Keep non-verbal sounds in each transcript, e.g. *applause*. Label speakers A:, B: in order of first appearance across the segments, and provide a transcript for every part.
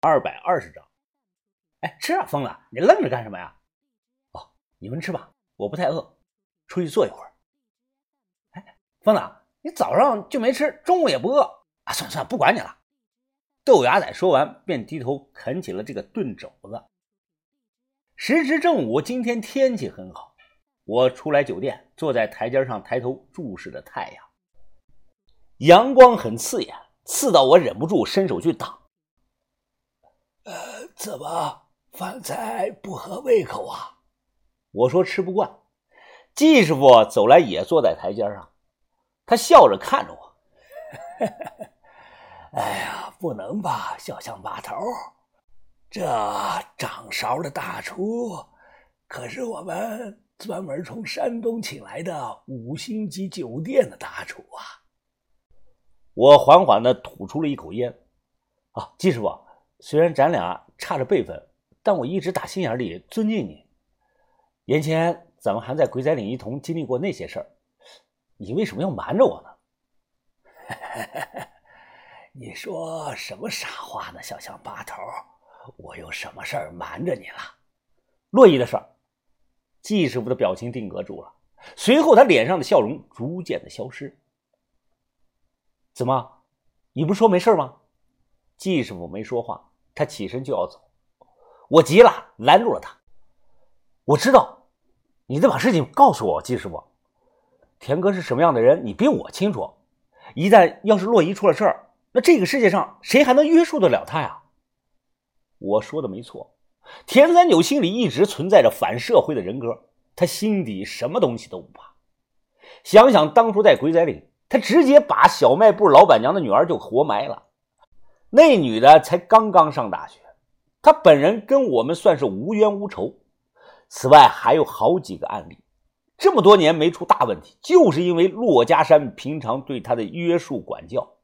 A: 二百二十张。哎，吃啊，疯子，你愣着干什么呀？哦，你们吃吧，我不太饿，出去坐一会儿。哎，疯子，你早上就没吃，中午也不饿啊？算了算了，不管你了。豆芽仔说完，便低头啃起了这个炖肘子。时值正午，今天天气很好，我出来酒店，坐在台阶上，抬头注视着太阳。阳光很刺眼，刺到我忍不住伸手去挡。
B: 呃，怎么？饭菜不合胃口啊！
A: 我说吃不惯。季师傅走来，也坐在台阶上，他笑着看着我：*laughs* “
B: 哎呀，不能吧，小乡八头，这掌勺的大厨可是我们专门从山东请来的五星级酒店的大厨啊！”
A: 我缓缓的吐出了一口烟。啊，季师傅，虽然咱俩差着辈分。但我一直打心眼里尊敬你。年前咱们还在鬼仔岭一同经历过那些事儿，你为什么要瞒着我呢？*laughs*
B: 你说什么傻话呢，小乡八头？我有什么事儿瞒着你了？
A: 洛伊的事儿。季师傅的表情定格住了，随后他脸上的笑容逐渐的消失。怎么？你不说没事吗？季师傅没说话，他起身就要走。我急了，拦住了他。我知道，你得把事情告诉我，季师傅。田哥是什么样的人，你比我清楚。一旦要是洛伊出了事儿，那这个世界上谁还能约束得了他呀？我说的没错，田三九心里一直存在着反社会的人格，他心底什么东西都不怕。想想当初在鬼仔岭，他直接把小卖部老板娘的女儿就活埋了，那女的才刚刚上大学。她本人跟我们算是无冤无仇，此外还有好几个案例，这么多年没出大问题，就是因为骆家山平常对他的约束管教。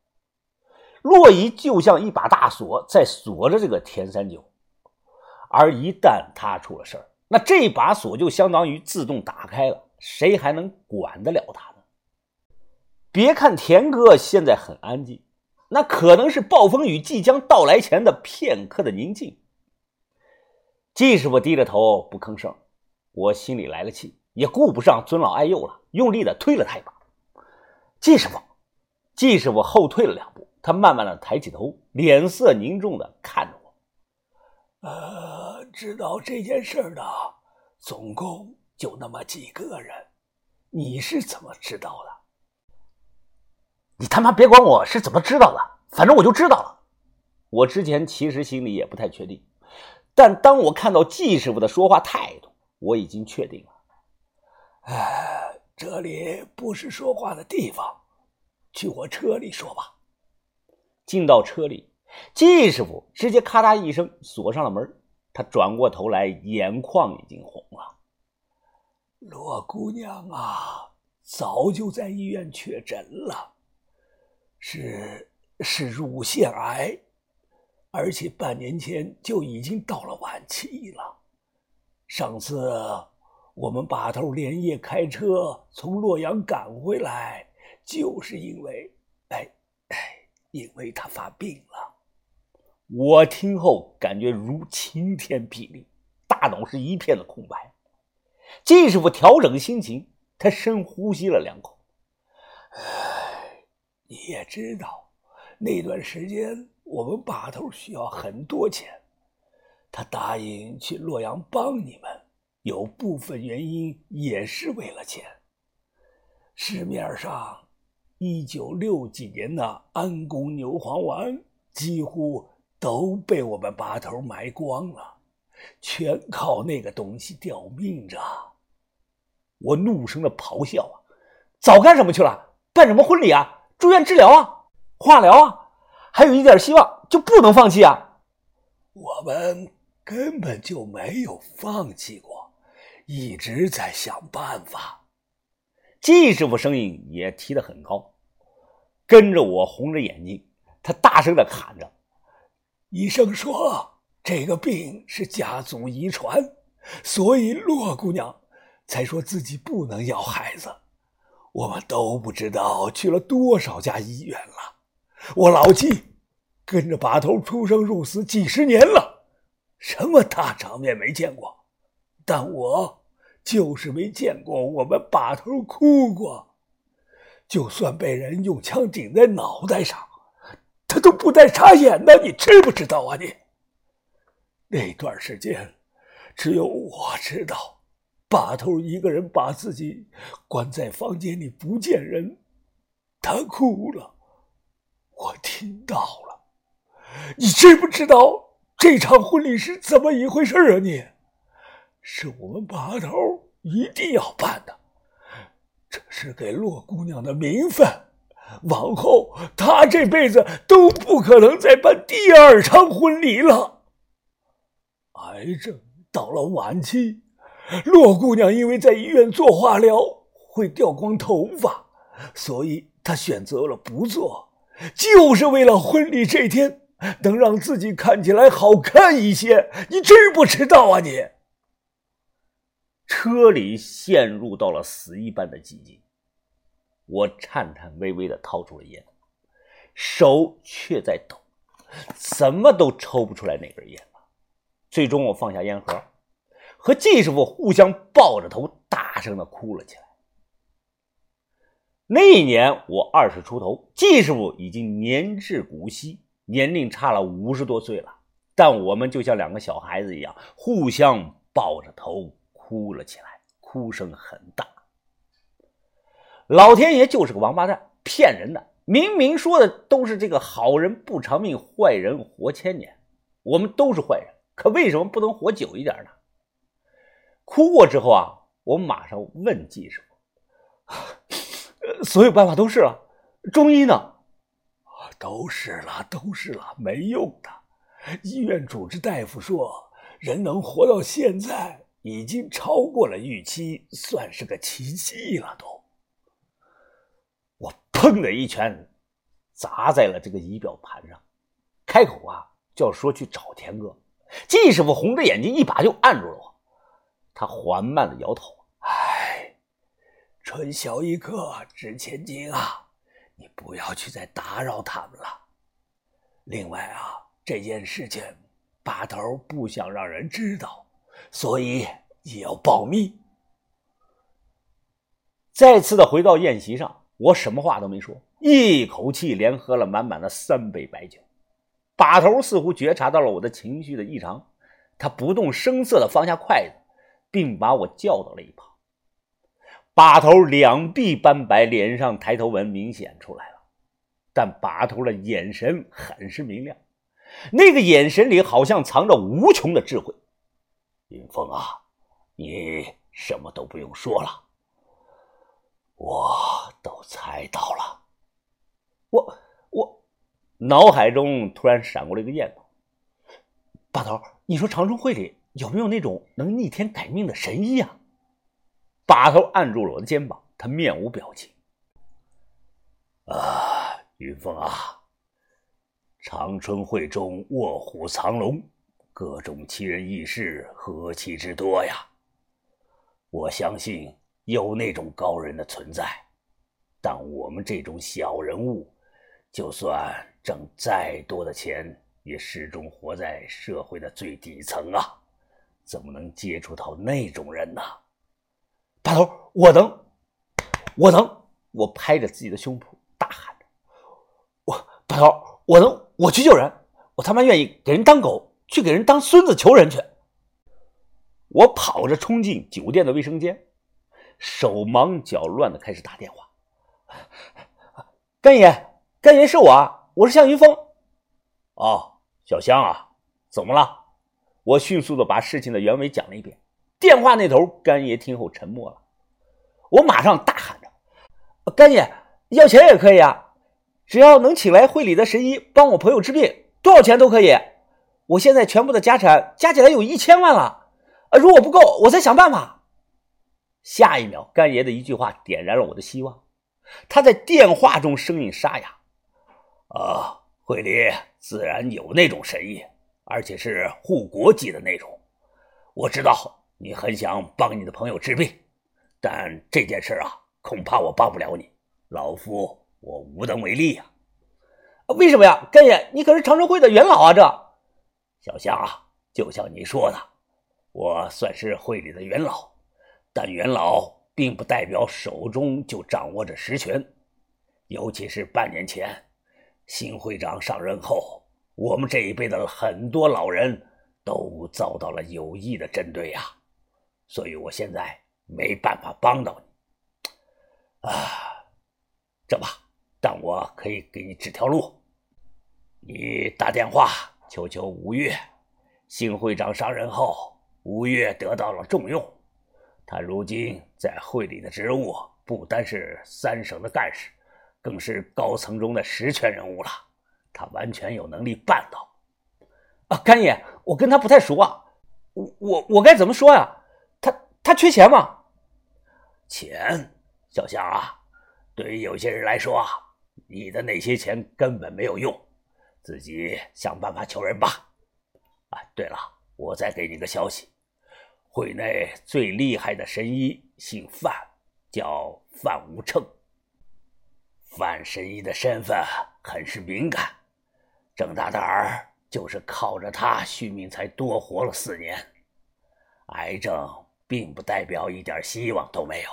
A: 骆仪就像一把大锁在锁着这个田三九，而一旦他出了事儿，那这把锁就相当于自动打开了，谁还能管得了他呢？别看田哥现在很安静，那可能是暴风雨即将到来前的片刻的宁静。季师傅低着头不吭声，我心里来了气，也顾不上尊老爱幼了，用力的推了他一把。季师傅，季师傅后退了两步，他慢慢的抬起头，脸色凝重的看着我。
B: 呃，知道这件事的总共就那么几个人，你是怎么知道的？
A: 你他妈别管我是怎么知道的，反正我就知道了。我之前其实心里也不太确定。但当我看到季师傅的说话态度，我已经确定了。
B: 哎，这里不是说话的地方，去我车里说吧。
A: 进到车里，季师傅直接咔嗒一声锁上了门。他转过头来，眼眶已经红了。
B: 罗姑娘啊，早就在医院确诊了，是是乳腺癌。而且半年前就已经到了晚期了。上次我们把头连夜开车从洛阳赶回来，就是因为，哎哎，因为他发病了。
A: 我听后感觉如晴天霹雳，大脑是一片的空白。季师傅调整心情，他深呼吸了两口。
B: 你也知道，那段时间。我们把头需要很多钱，他答应去洛阳帮你们，有部分原因也是为了钱。市面上一九六几年的安宫牛黄丸几乎都被我们把头买光了，全靠那个东西吊命着。
A: 我怒声的咆哮啊！早干什么去了？办什么婚礼啊？住院治疗啊？化疗啊？还有一点希望，就不能放弃啊！
B: 我们根本就没有放弃过，一直在想办法。
A: 季师傅声音也提得很高，跟着我红着眼睛，他大声的喊着：“
B: 医生说这个病是家族遗传，所以洛姑娘才说自己不能要孩子。我们都不知道去了多少家医院了。”我老纪，跟着把头出生入死几十年了，什么大场面没见过，但我就是没见过我们把头哭过。就算被人用枪顶在脑袋上，他都不带眨眼的，你知不知道啊？你那段时间，只有我知道，把头一个人把自己关在房间里不见人，他哭了，我听到了。你知不知道这场婚礼是怎么一回事啊？你，是我们把头一定要办的，这是给洛姑娘的名分，往后她这辈子都不可能再办第二场婚礼了。癌症到了晚期，洛姑娘因为在医院做化疗会掉光头发，所以她选择了不做，就是为了婚礼这天。能让自己看起来好看一些，你知不知道啊？你
A: 车里陷入到了死一般的寂静，我颤颤巍巍的掏出了烟，手却在抖，怎么都抽不出来那根烟了。最终，我放下烟盒，和季师傅互相抱着头，大声的哭了起来。那一年我二十出头，季师傅已经年至古稀。年龄差了五十多岁了，但我们就像两个小孩子一样，互相抱着头哭了起来，哭声很大。老天爷就是个王八蛋，骗人的！明明说的都是这个好人不偿命，坏人活千年。我们都是坏人，可为什么不能活久一点呢？哭过之后啊，我马上问季师傅：“ *laughs* 所有办法都试了，中医呢？”
B: 都是了，都是了，没用的。医院主治大夫说，人能活到现在，已经超过了预期，算是个奇迹了。都，
A: 我砰的一拳砸在了这个仪表盘上，开口啊，就要说去找田哥。季师傅红着眼睛，一把就按住了我。他缓慢的摇头：“
B: 哎，春宵一刻值千金啊。”你不要去再打扰他们了。另外啊，这件事情把头不想让人知道，所以也要保密。
A: 再次的回到宴席上，我什么话都没说，一口气连喝了满满的三杯白酒。把头似乎觉察到了我的情绪的异常，他不动声色的放下筷子，并把我叫到了一旁。把头两臂斑白，脸上抬头纹明显出来了，但把头的眼神很是明亮，那个眼神里好像藏着无穷的智慧。
B: 云峰啊，你什么都不用说了，我都猜到了。
A: 我我脑海中突然闪过了一个念头：把头，你说长春会里有没有那种能逆天改命的神医啊？把头按住了我的肩膀，他面无表情。
B: 啊，云峰啊，长春会中卧虎藏龙，各种奇人异事何其之多呀！我相信有那种高人的存在，但我们这种小人物，就算挣再多的钱，也始终活在社会的最底层啊，怎么能接触到那种人呢？
A: 把头，我能，我能！我拍着自己的胸脯大喊着：“我把头，我能！我去救人！我他妈愿意给人当狗，去给人当孙子求人去！”我跑着冲进酒店的卫生间，手忙脚乱的开始打电话：“干爷，干爷是我，我是向云峰。”
B: 哦，小香啊，怎么了？
A: 我迅速的把事情的原委讲了一遍。电话那头，干爷听后沉默了。我马上大喊着：“干爷，要钱也可以啊，只要能请来会里的神医帮我朋友治病，多少钱都可以。我现在全部的家产加起来有一千万了，啊，如果不够，我再想办法。”下一秒，干爷的一句话点燃了我的希望。他在电话中声音沙哑：“
B: 啊，会里自然有那种神医，而且是护国级的那种。我知道。”你很想帮你的朋友治病，但这件事啊，恐怕我帮不了你。老夫我无能为力呀。
A: 为什么呀，干爷？你可是长生会的元老啊！这
B: 小香啊，就像你说的，我算是会里的元老，但元老并不代表手中就掌握着实权。尤其是半年前，新会长上任后，我们这一辈的很多老人都遭到了有意的针对呀，所以我现在没办法帮到你。啊，这吧，但我可以给你指条路，你打电话求求吴越。新会长上任后，吴越得到了重用，他如今在会里的职务不单是三省的干事。更是高层中的实权人物了，他完全有能力办到。
A: 啊，干爷，我跟他不太熟啊，我我我该怎么说呀？他他缺钱吗？
B: 钱，小香啊，对于有些人来说啊，你的那些钱根本没有用，自己想办法求人吧。啊，对了，我再给你个消息，会内最厉害的神医姓范，叫范无称。范神医的身份很是敏感，郑大胆儿就是靠着他续命才多活了四年。癌症并不代表一点希望都没有，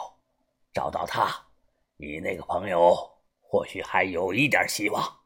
B: 找到他，你那个朋友或许还有一点希望。